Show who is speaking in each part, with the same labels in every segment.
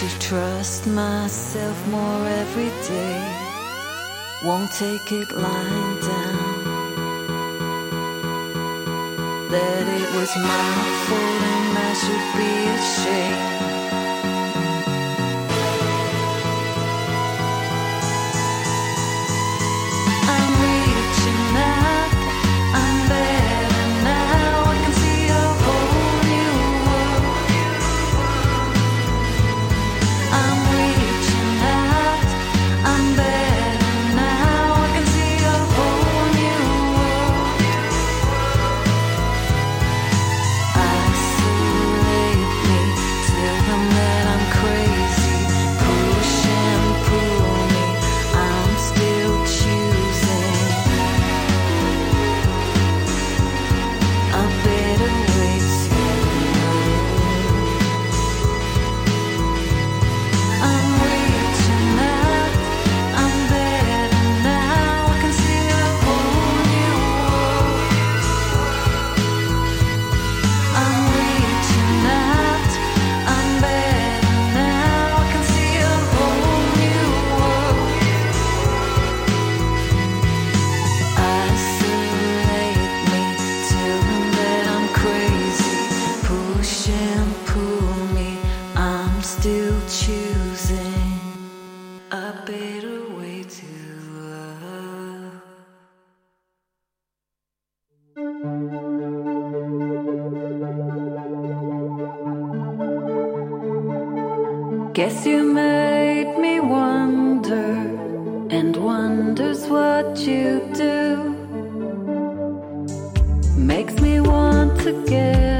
Speaker 1: to trust myself more every day. Won't take it lying down. That it was my fault and I should be ashamed. Guess you made me wonder, and wonder's what you do. Makes me want to get.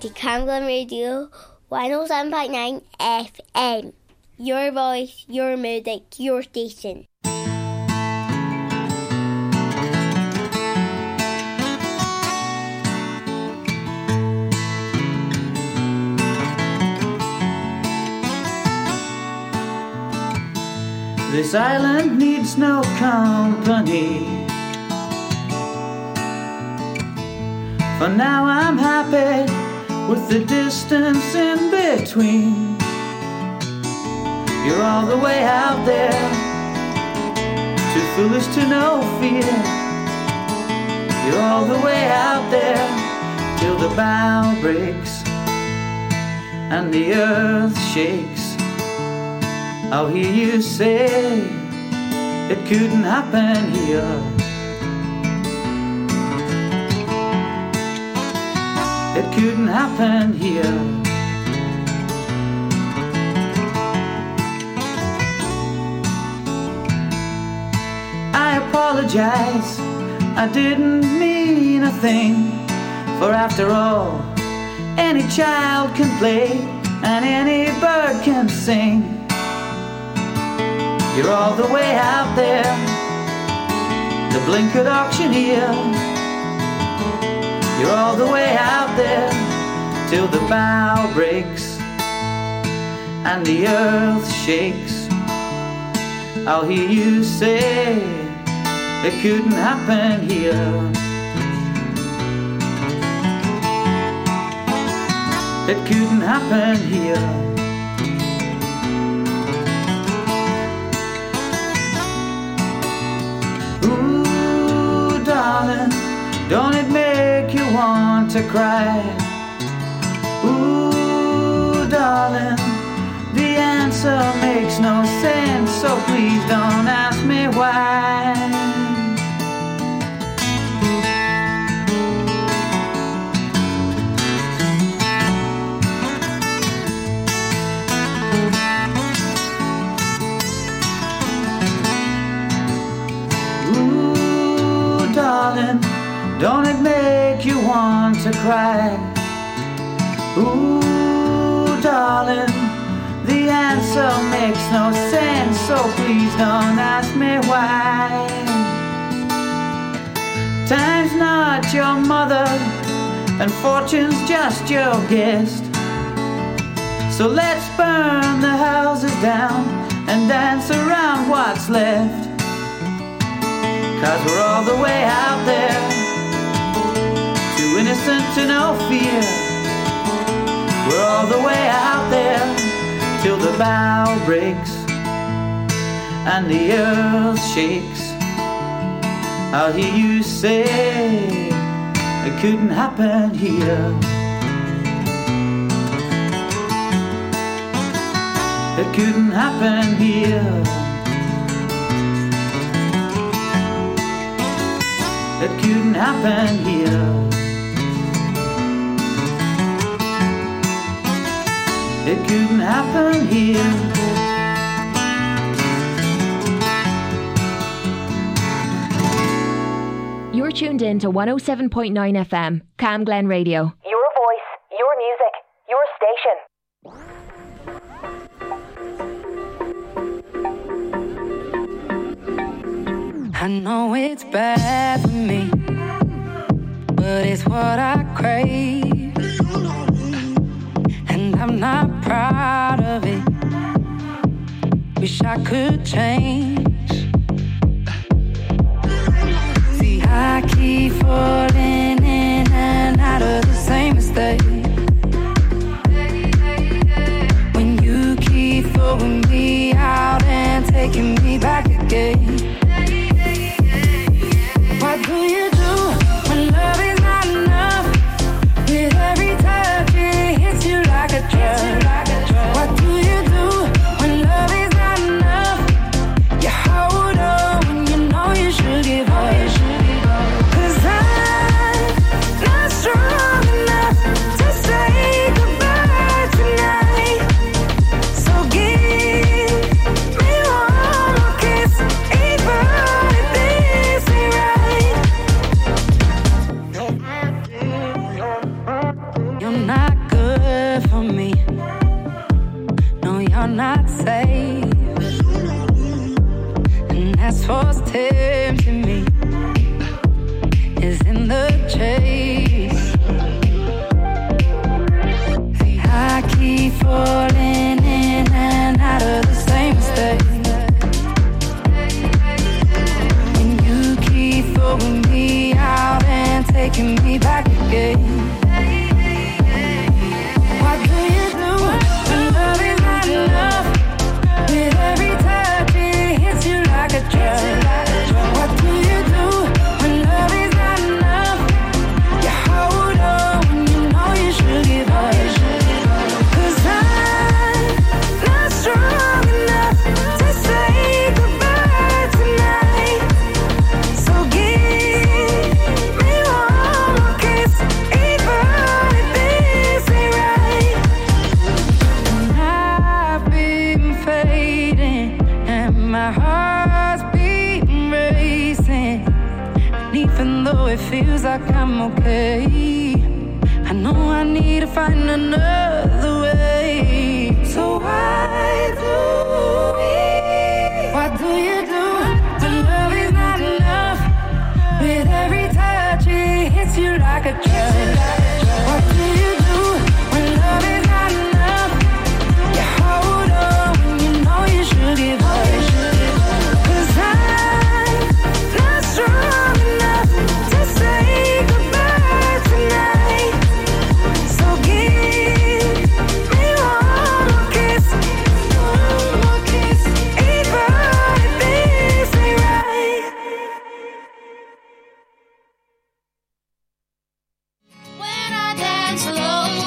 Speaker 1: To the
Speaker 2: Radio 107.9 FM. Your voice, your music, your station.
Speaker 3: This island needs no company. For now I'm happy with the distance in between. You're all the way out there, too foolish to know fear. You're all the way out there till the bow breaks and the earth shakes. I'll hear you say it couldn't happen here. It couldn't happen here. I apologize, I didn't mean a thing. For after all, any child can play and any bird can sing. You're all the way out there, the blinkered auctioneer. You're all the way out there till the bow breaks and the earth shakes. I'll hear you say it couldn't happen here. It couldn't happen here. Ooh, darling, don't to cry? Ooh, darling, the answer makes no sense, so please don't ask me why. Don't it make you want to cry? Ooh, darling, the answer makes no sense, so please don't ask me why. Time's not your mother, and fortune's just your guest. So let's burn the houses down and dance around what's left. Cause we're all the way out there, innocent to fear. We're all the way out there till the bow breaks and the earth shakes. I'll hear you say it couldn't happen here. It couldn't happen here. It couldn't happen here. It couldn't happen here.
Speaker 4: You're tuned in to 107.9 FM, Cam Glen Radio.
Speaker 5: Your voice, your music, your station.
Speaker 6: I know it's bad for me, but it's what I crave. I'm not proud of it. Wish I could change. See, I keep falling in and out of the same mistake. It feels like I'm okay. I know I need to find another way. So why do we? What do you do when love is not enough? With every touch, it hits you like a drug. What do you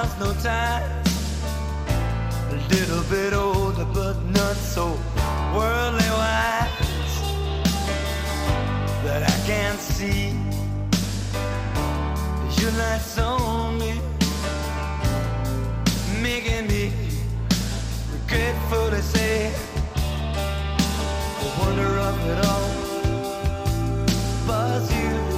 Speaker 7: house, no ties. A little bit older, but not so worldly wise. But I can't see your lights on me, making me regretful to say the wonder of it all was you.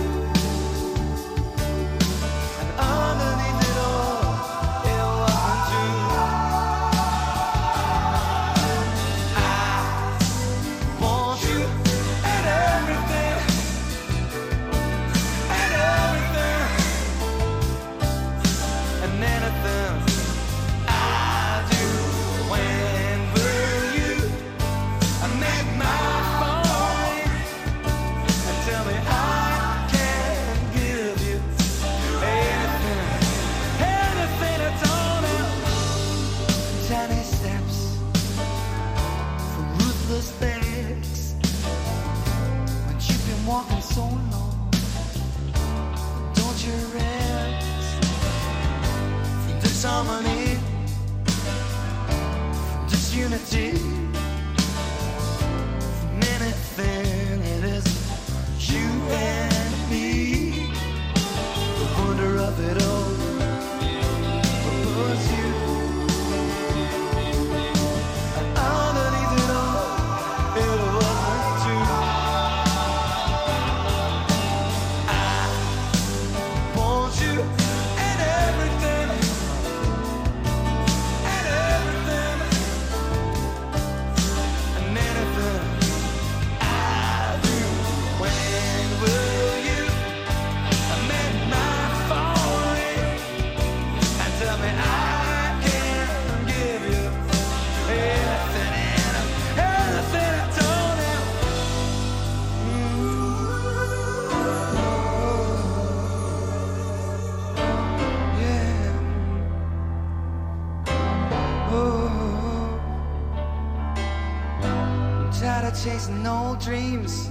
Speaker 7: Chasing old dreams.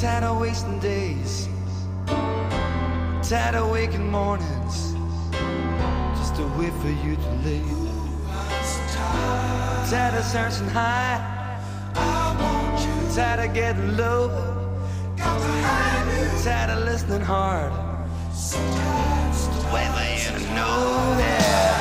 Speaker 7: Tired of wasting days. Tired of waking mornings. Just to wait for you to leave. Tired of searching high. Tired of getting low. Tired of listening hard. Wait for you to know that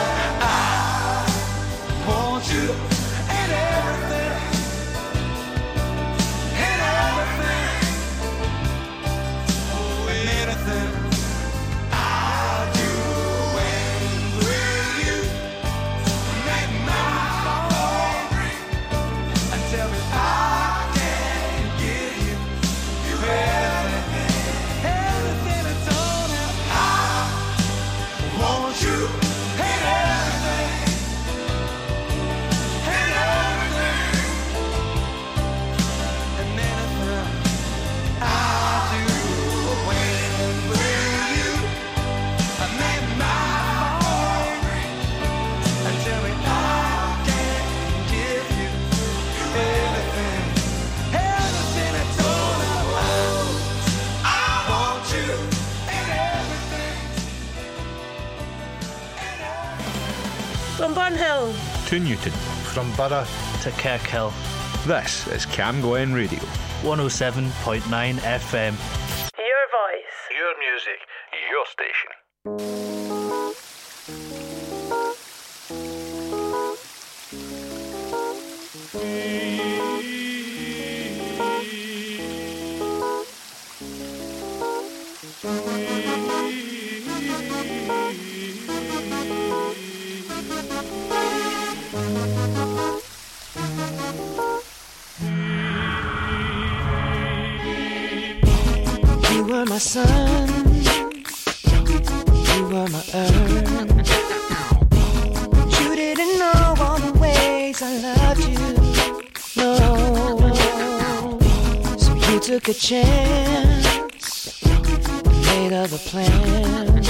Speaker 8: From Burnhill.
Speaker 9: to Newton.
Speaker 10: From Borough to Kirkhill.
Speaker 9: This is Cam Glen Radio.
Speaker 10: 107.9 FM.
Speaker 8: Your voice.
Speaker 11: Your music, your station.
Speaker 12: My sun, you were my earth. You didn't know all the ways I loved you. No, so you took a chance, made other plans.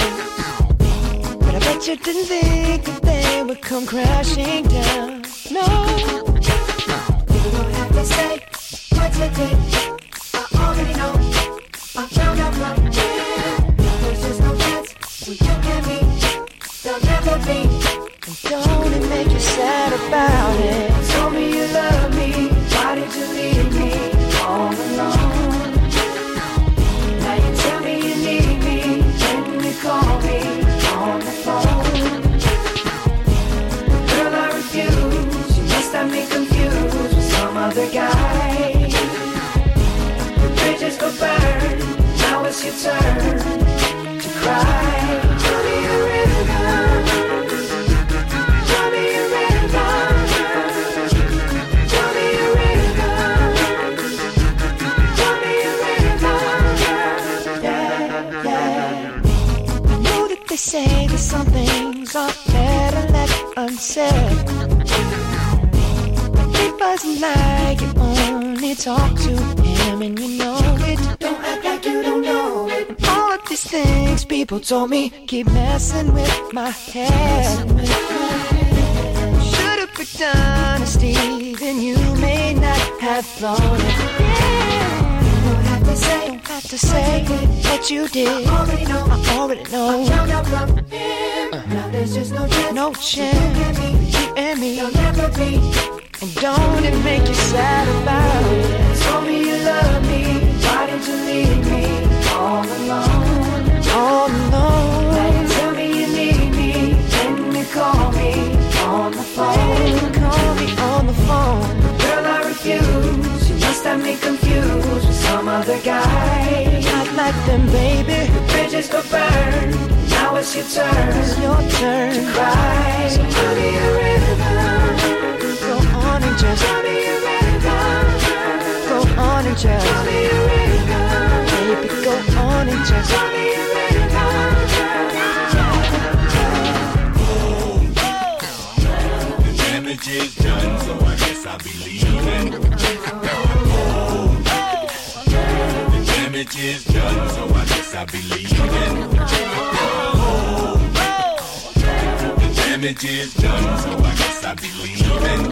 Speaker 12: But I bet you didn't think that they would come crashing down. No, you don't have to say what you did. I already know. Don't it make you sad about it? Talk to him and you know it. Don't act like you don't know it. And all of these things people told me keep messing with my head. Should've picked honesty, then you may not have thought it. Yeah. Don't have to say, don't have to say what you did. I already know. I already know. I found out from him. Now there's just no chance. No chance. You and me. There'll never be. And don't it make you sad about it? Told me you love me. Why did you leave me all alone? All alone. Now tell me you need me. When you call me on the phone. Call me on the phone. Girl, I refuse. You must have me confused with some other guy. Not like them, baby. The bridges go burn. Now it's your turn. It's your turn to cry. So tell me a rhythm. Go on and just tell me a rhythm. Go on and just tell me a rhythm. Baby, go on and just tell
Speaker 13: The damage is done, so I guess I'll be leaving. The damage is done, so I guess I'll be leaving. Damage is done, so I guess I'll be leaving.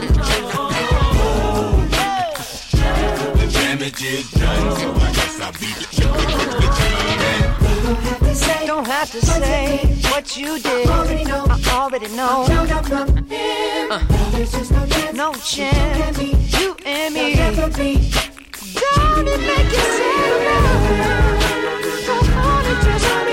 Speaker 13: The damage is done, so I guess I'll be leaving.
Speaker 12: Don't have to say what you did. I already know. I already know. Uh, no chance. You and me. Don't it make you sad? Go on and just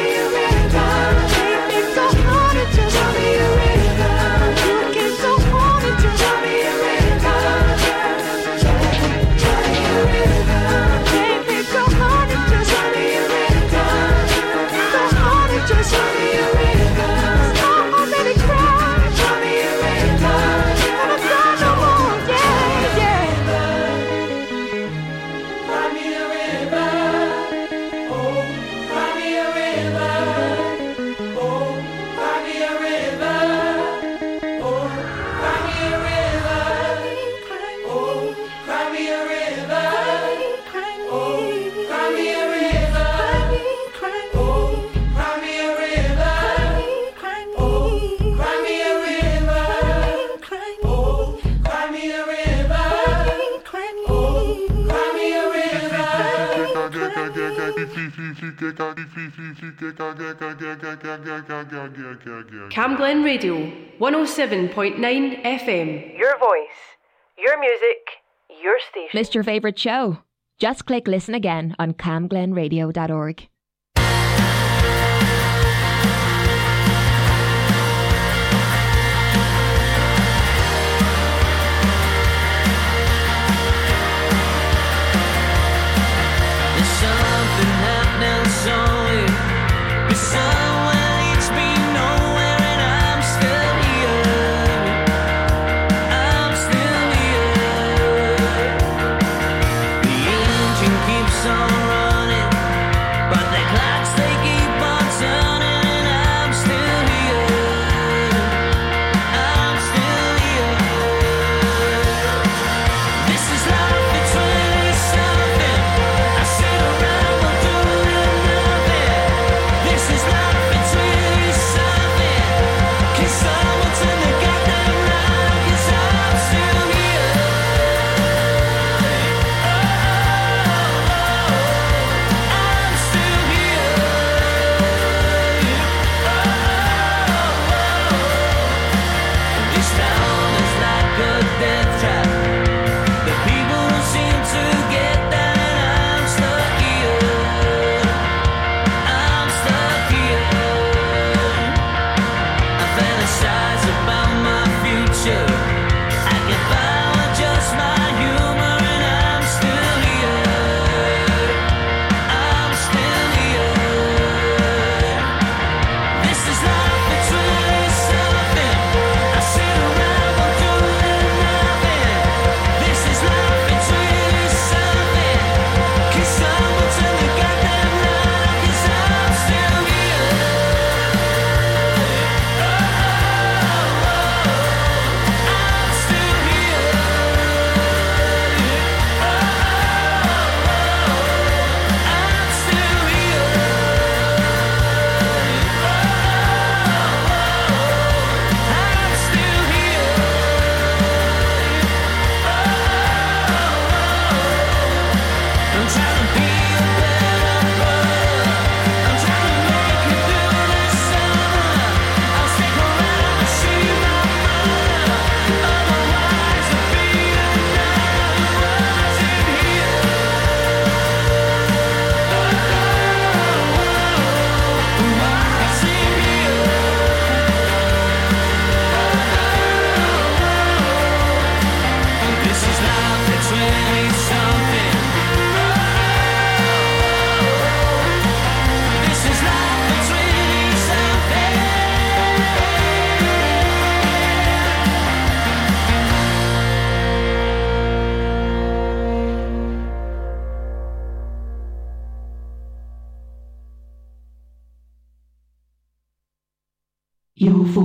Speaker 12: Cam
Speaker 8: Glen Radio, 107.9 FM.
Speaker 14: Your voice, your music, your station.
Speaker 15: Missed your favourite show? Just click listen again on camglenradio.org.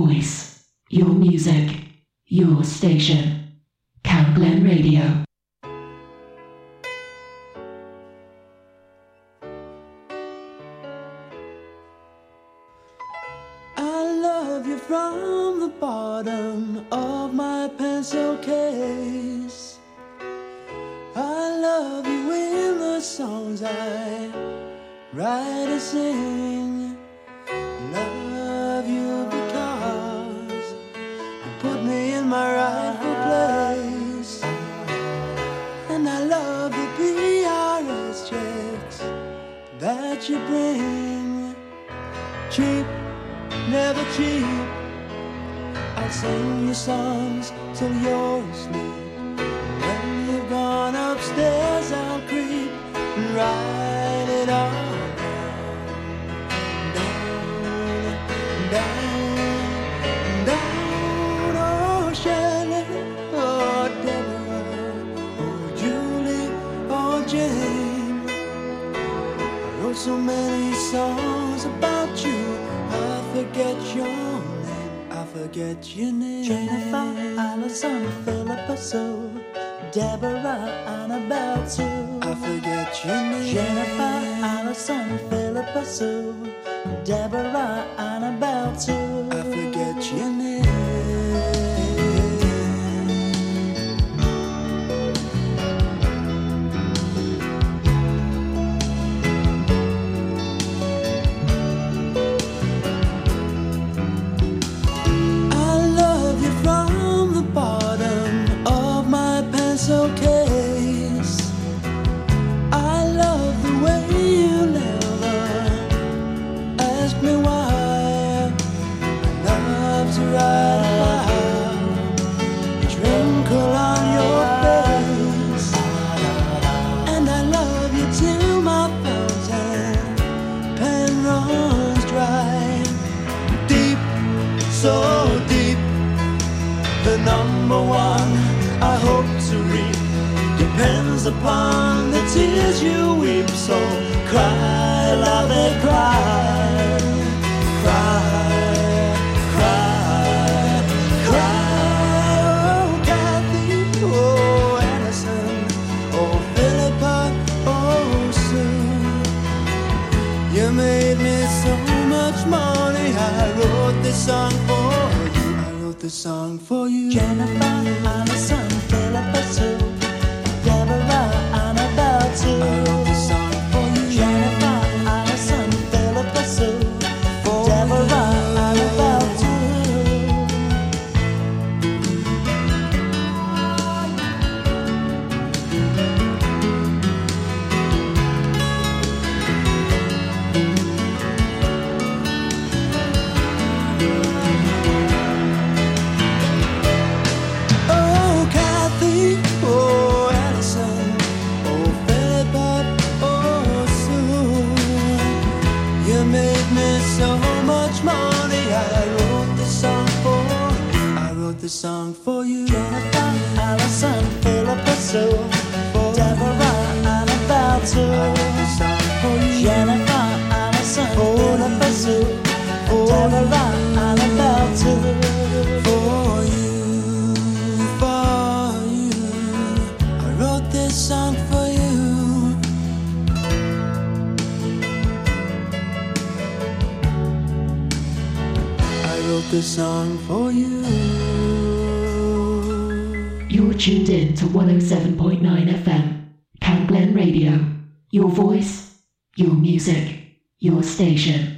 Speaker 15: voice, your music, your station.
Speaker 12: song for you. Allison, Sue, for Deborah Annabelle too. I wrote this song for you. Jennifer Allison, Philippa Sue, for Deborah Annabelle too. For you, for you, I wrote this song for you. I wrote this song for you
Speaker 4: tuned in to 107.9 FM, Cam Glen Radio. Your voice, your music, your station.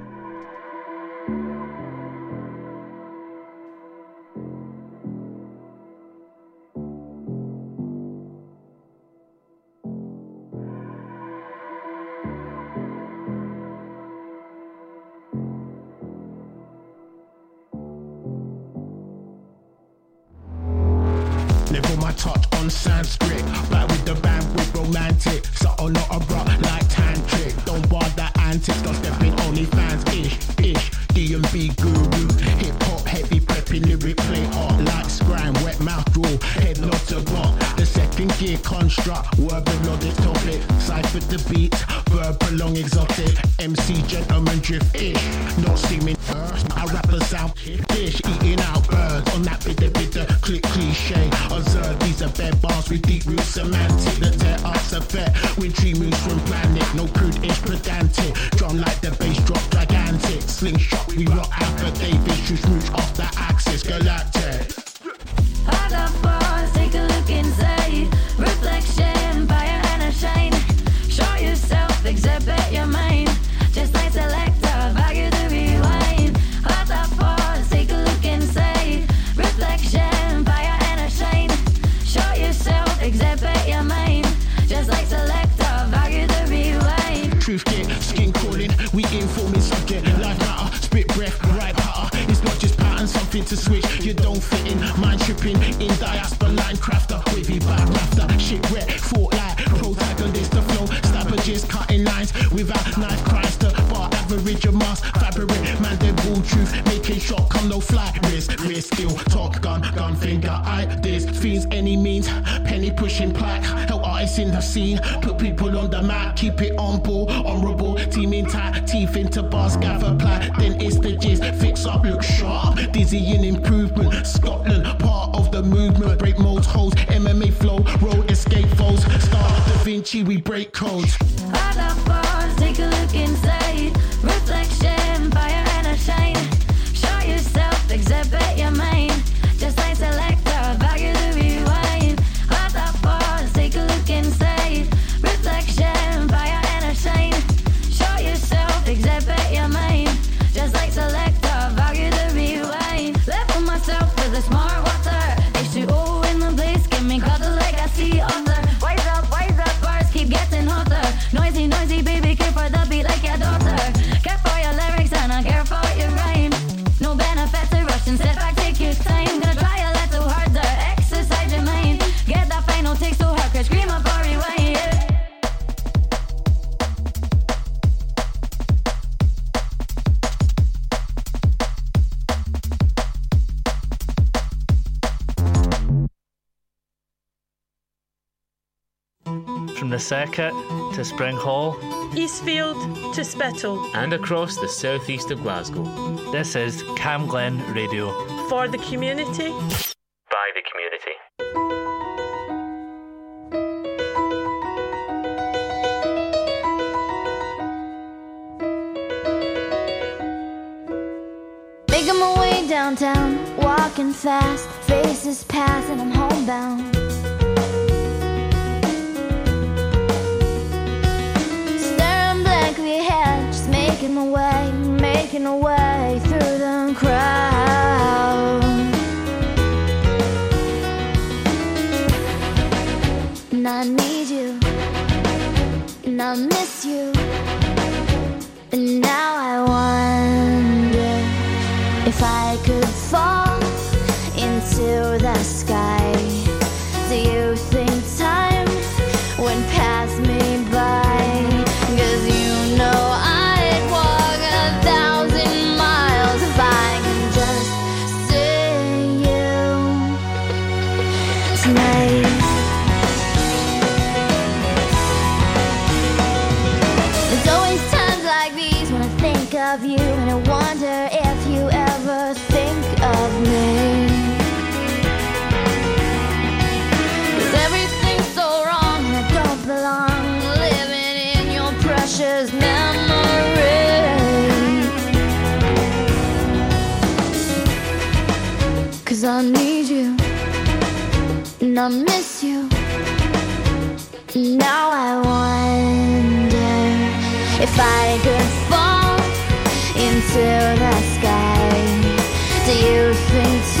Speaker 16: Something to switch. You don't fit in, mind tripping in diaspora line crafter. Wavy back rafter, shipwreck, thought like protagonist. The flow, just cutting lines without knife cries to bar average a mass fabric. Man, they bull truth, making shot come no fly. Risk, risk, skill, top gun, gun finger, eye. This fiends any means, penny pushing plaque. Help artists in the scene, put people on the map, keep it on ball, honorable. Team in tight, teeth into bars, gather plat. Then it's the gist, fix up, look sharp. Dizzying improvement, Scotland, part of the movement. Break molds, holes, MMA flow, roll, escape foes. Star Da Vinci, we break codes.
Speaker 17: Take a look inside. Reflection, fire and a shine. Show yourself, exhibit your mind.
Speaker 10: From the circuit to Springhall
Speaker 18: Eastfield to Spittal.
Speaker 10: and across the southeast of Glasgow. This is Cam Glen Radio.
Speaker 18: For the community.
Speaker 11: By the community.
Speaker 19: Making my way downtown, walking fast, faces pass, and I'm homebound. Making my way, making my way through the crowd. And I need you, and I miss you, and now I wonder could fall into the sky. Do you think?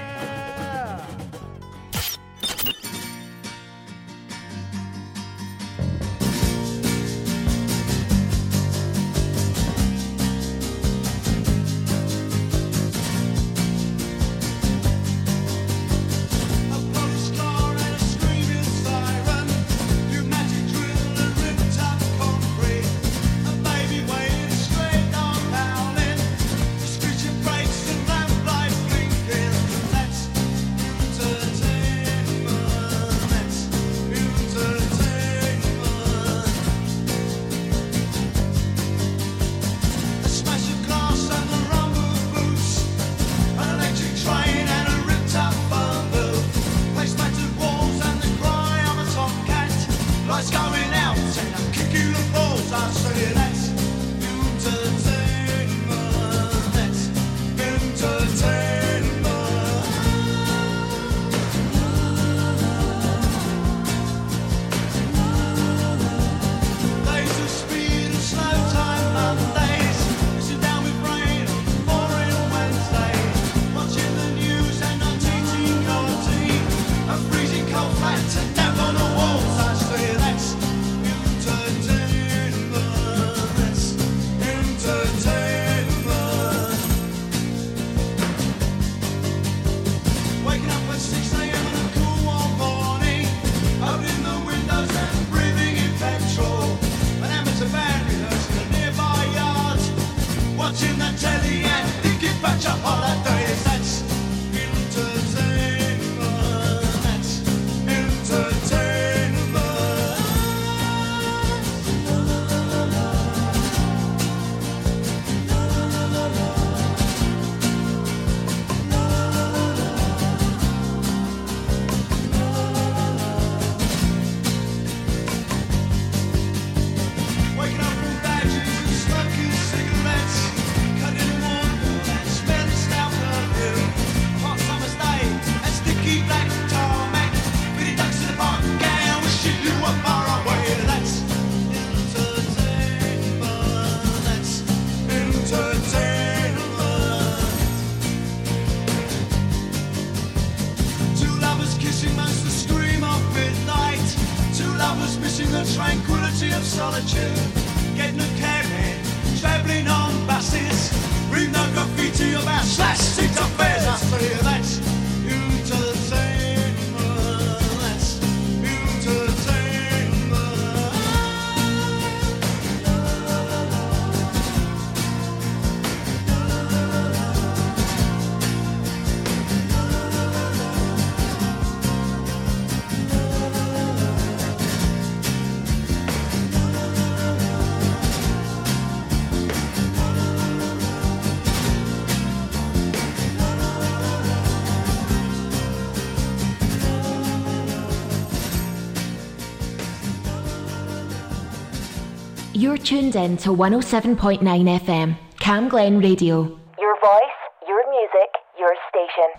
Speaker 4: You're tuned in to 107.9 FM, Cam Glen Radio.
Speaker 5: Your voice, your music, your station.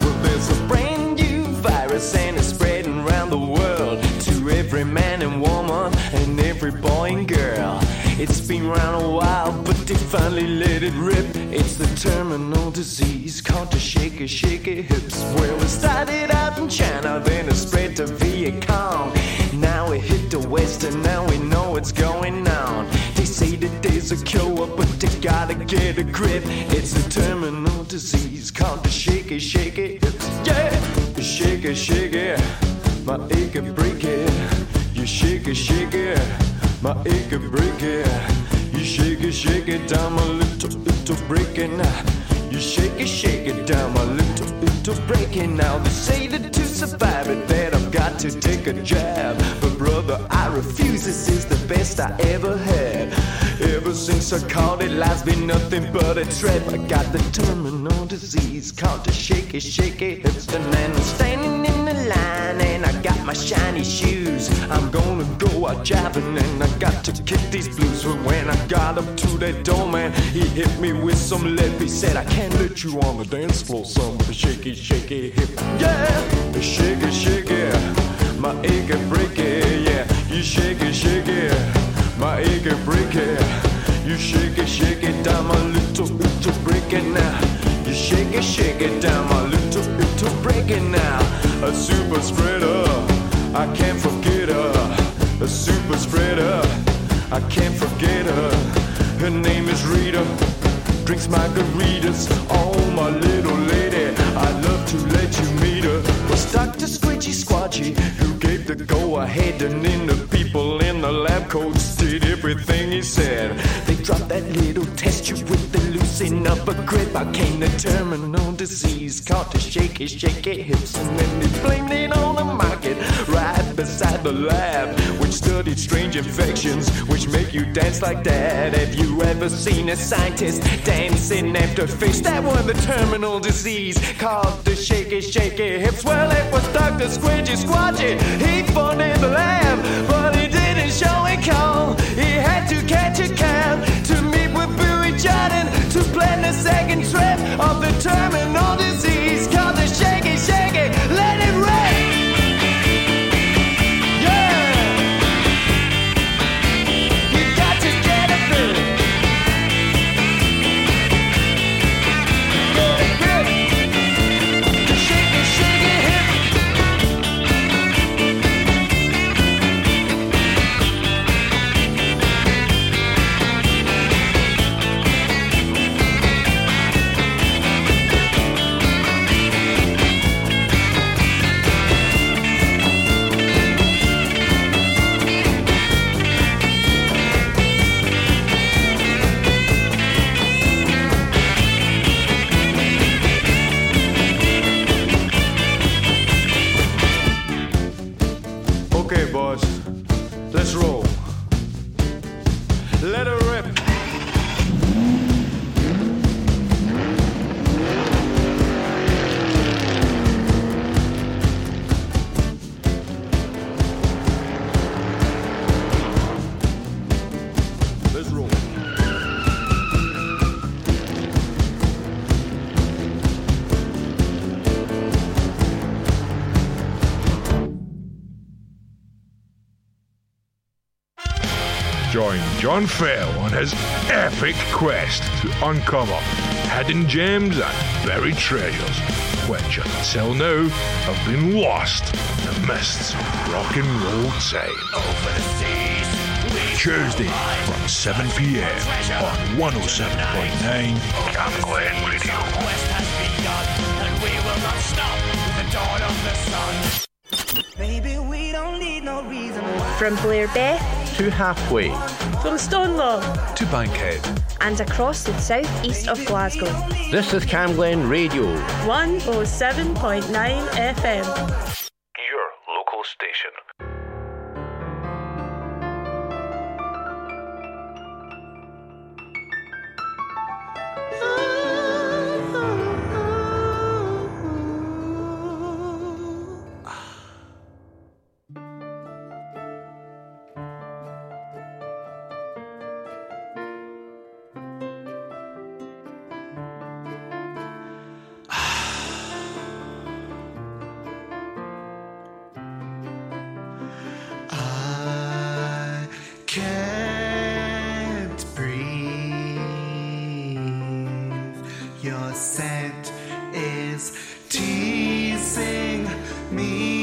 Speaker 7: Well, there's a brand new virus and it's spreading around the world to every man and woman and every boy and girl. It's been around a while, but they finally let it rip. It's the terminal disease called the shaky, shaky hips. Well, it started out in China, then it spread to Vietnam. Now it hit the West, and now we know what's going on. They say that there's a cure, but they gotta get a grip. It's a terminal disease called the shaky, shaky. Yeah, shaky, shaky, my achy, break it. You shake it, my achy, break it. You shake it, shake it down my little, little breaking. You shake it, shake it down my little, little breaking. Now they say that to survive it, got to take a jab. But brother, I refuse. This is the best I ever had. Ever since I called it, life's been nothing but a trap. I got the terminal disease called the shaky, shaky hips. And I'm standing in the line and I got my shiny shoes. I'm gonna go out jobbing and I got to kick these blues. But when I got up to that door, man, he hit me with some lip. He said, I can't let you on the dance floor, son, with a shaky, shaky hip. Yeah, shaky, shaky, my achy, breaky, yeah. You shake it, shake it, my achy, breaky. You shake it, shake it down my little, little breaking now. You shake it, shake it down my little, little breaking now. A super spreader, I can't forget her. A super spreader, I can't forget her. Her name is Rita, drinks margaritas. Oh, my little lady, I'd love to let you meet her. Was Dr. Squidgy Squatchy go ahead, and then the people in the lab coats did everything he said. Dropped that little test tube with the loosening of a grip. I came to terminal disease, caught the shaky, shaky hips, and then they blamed it on the market right beside the lab, which studied strange infections which make you dance like that. Have you ever seen a scientist dancing after fish? That was the terminal disease called the shaky, shaky hips. Well, it was Dr. Squidgy Squatchy. He funded the lab, but he didn't show it call. He had to catch a cab second trip of the terminal let's roll.
Speaker 9: John Fair on his epic quest to uncover hidden gems and buried treasures which until now have been lost in the mists of rock and roll time. Tuesday from 7 pm on 107.9 Cam Glen Radio.
Speaker 12: Baby, we don't need no reason
Speaker 18: From Blairbeth
Speaker 20: To halfway.
Speaker 18: From Stonelaw
Speaker 20: To Bankhead.
Speaker 18: and across the southeast of Glasgow.
Speaker 20: This is Cam Glen Radio.
Speaker 18: 107.9 FM.
Speaker 11: Your
Speaker 21: scent is teasing me.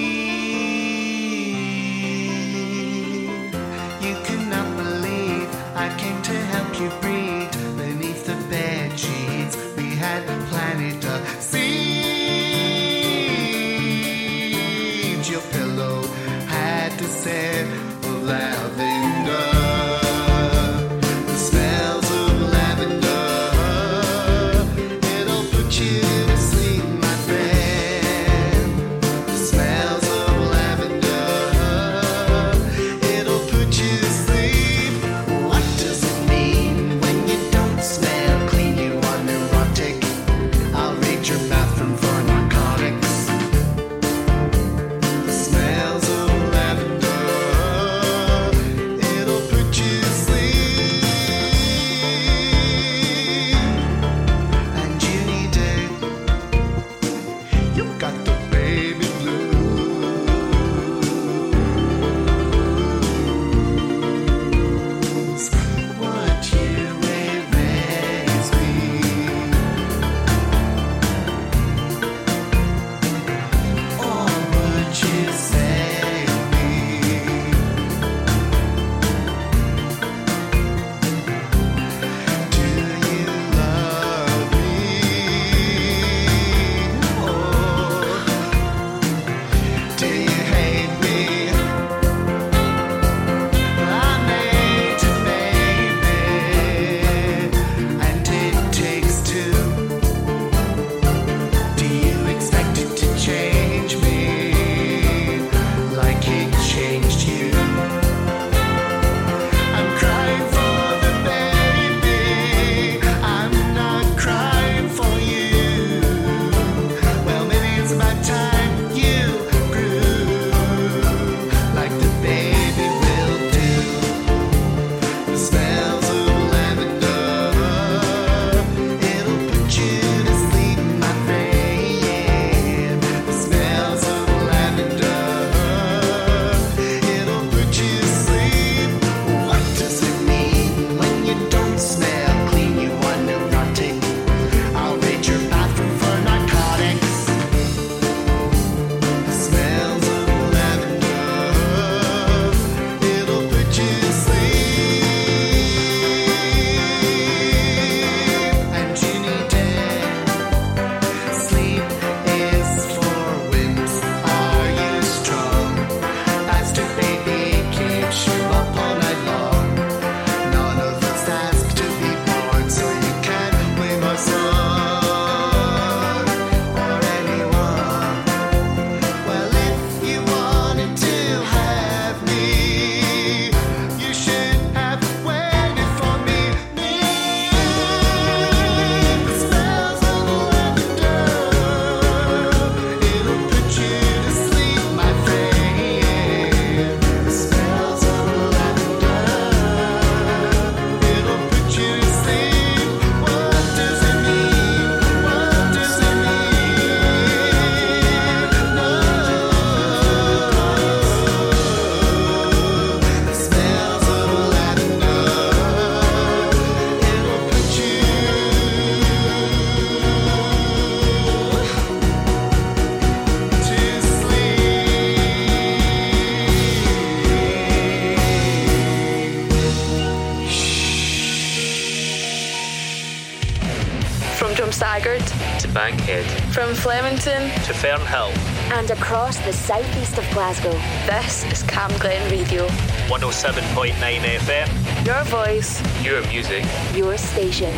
Speaker 18: From Flemington
Speaker 10: to Fernhill.
Speaker 5: And across the southeast of Glasgow.
Speaker 18: This is Cam Glen Radio.
Speaker 10: 107.9 FM.
Speaker 18: Your voice.
Speaker 10: Your music.
Speaker 5: Your station.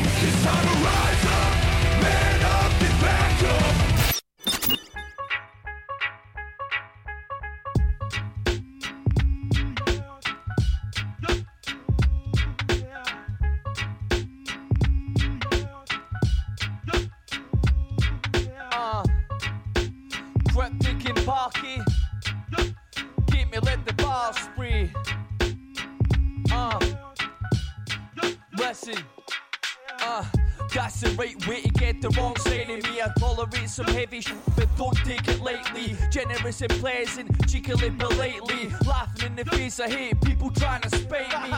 Speaker 15: And pleasant, cheekily politely. Laughing in the face of hate, people trying to spite me.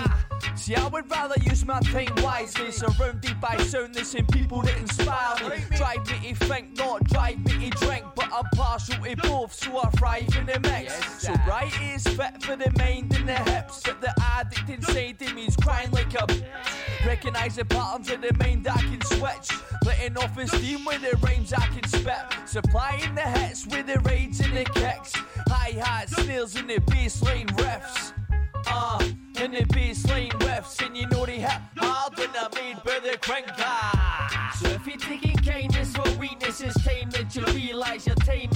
Speaker 15: See, I would rather use my time wisely, surrounded by soundness and people that inspire me. Drive me to think, not drive me to drink, but I'm partial to both, so I thrive in the mix. so right is fit for the mind and the hips, but the addict inside of me is crying like a. Recognize the patterns of the mind I can switch, letting off the steam with the rhymes I can spit, supplying the hits with the raids and the kicks, hi hats, snails and the bassline riffs. Uh, and the bassline riffs, and you know they hit hard when I made by the cranker. So if you're taking kindness for weakness, it's time that you realize your time.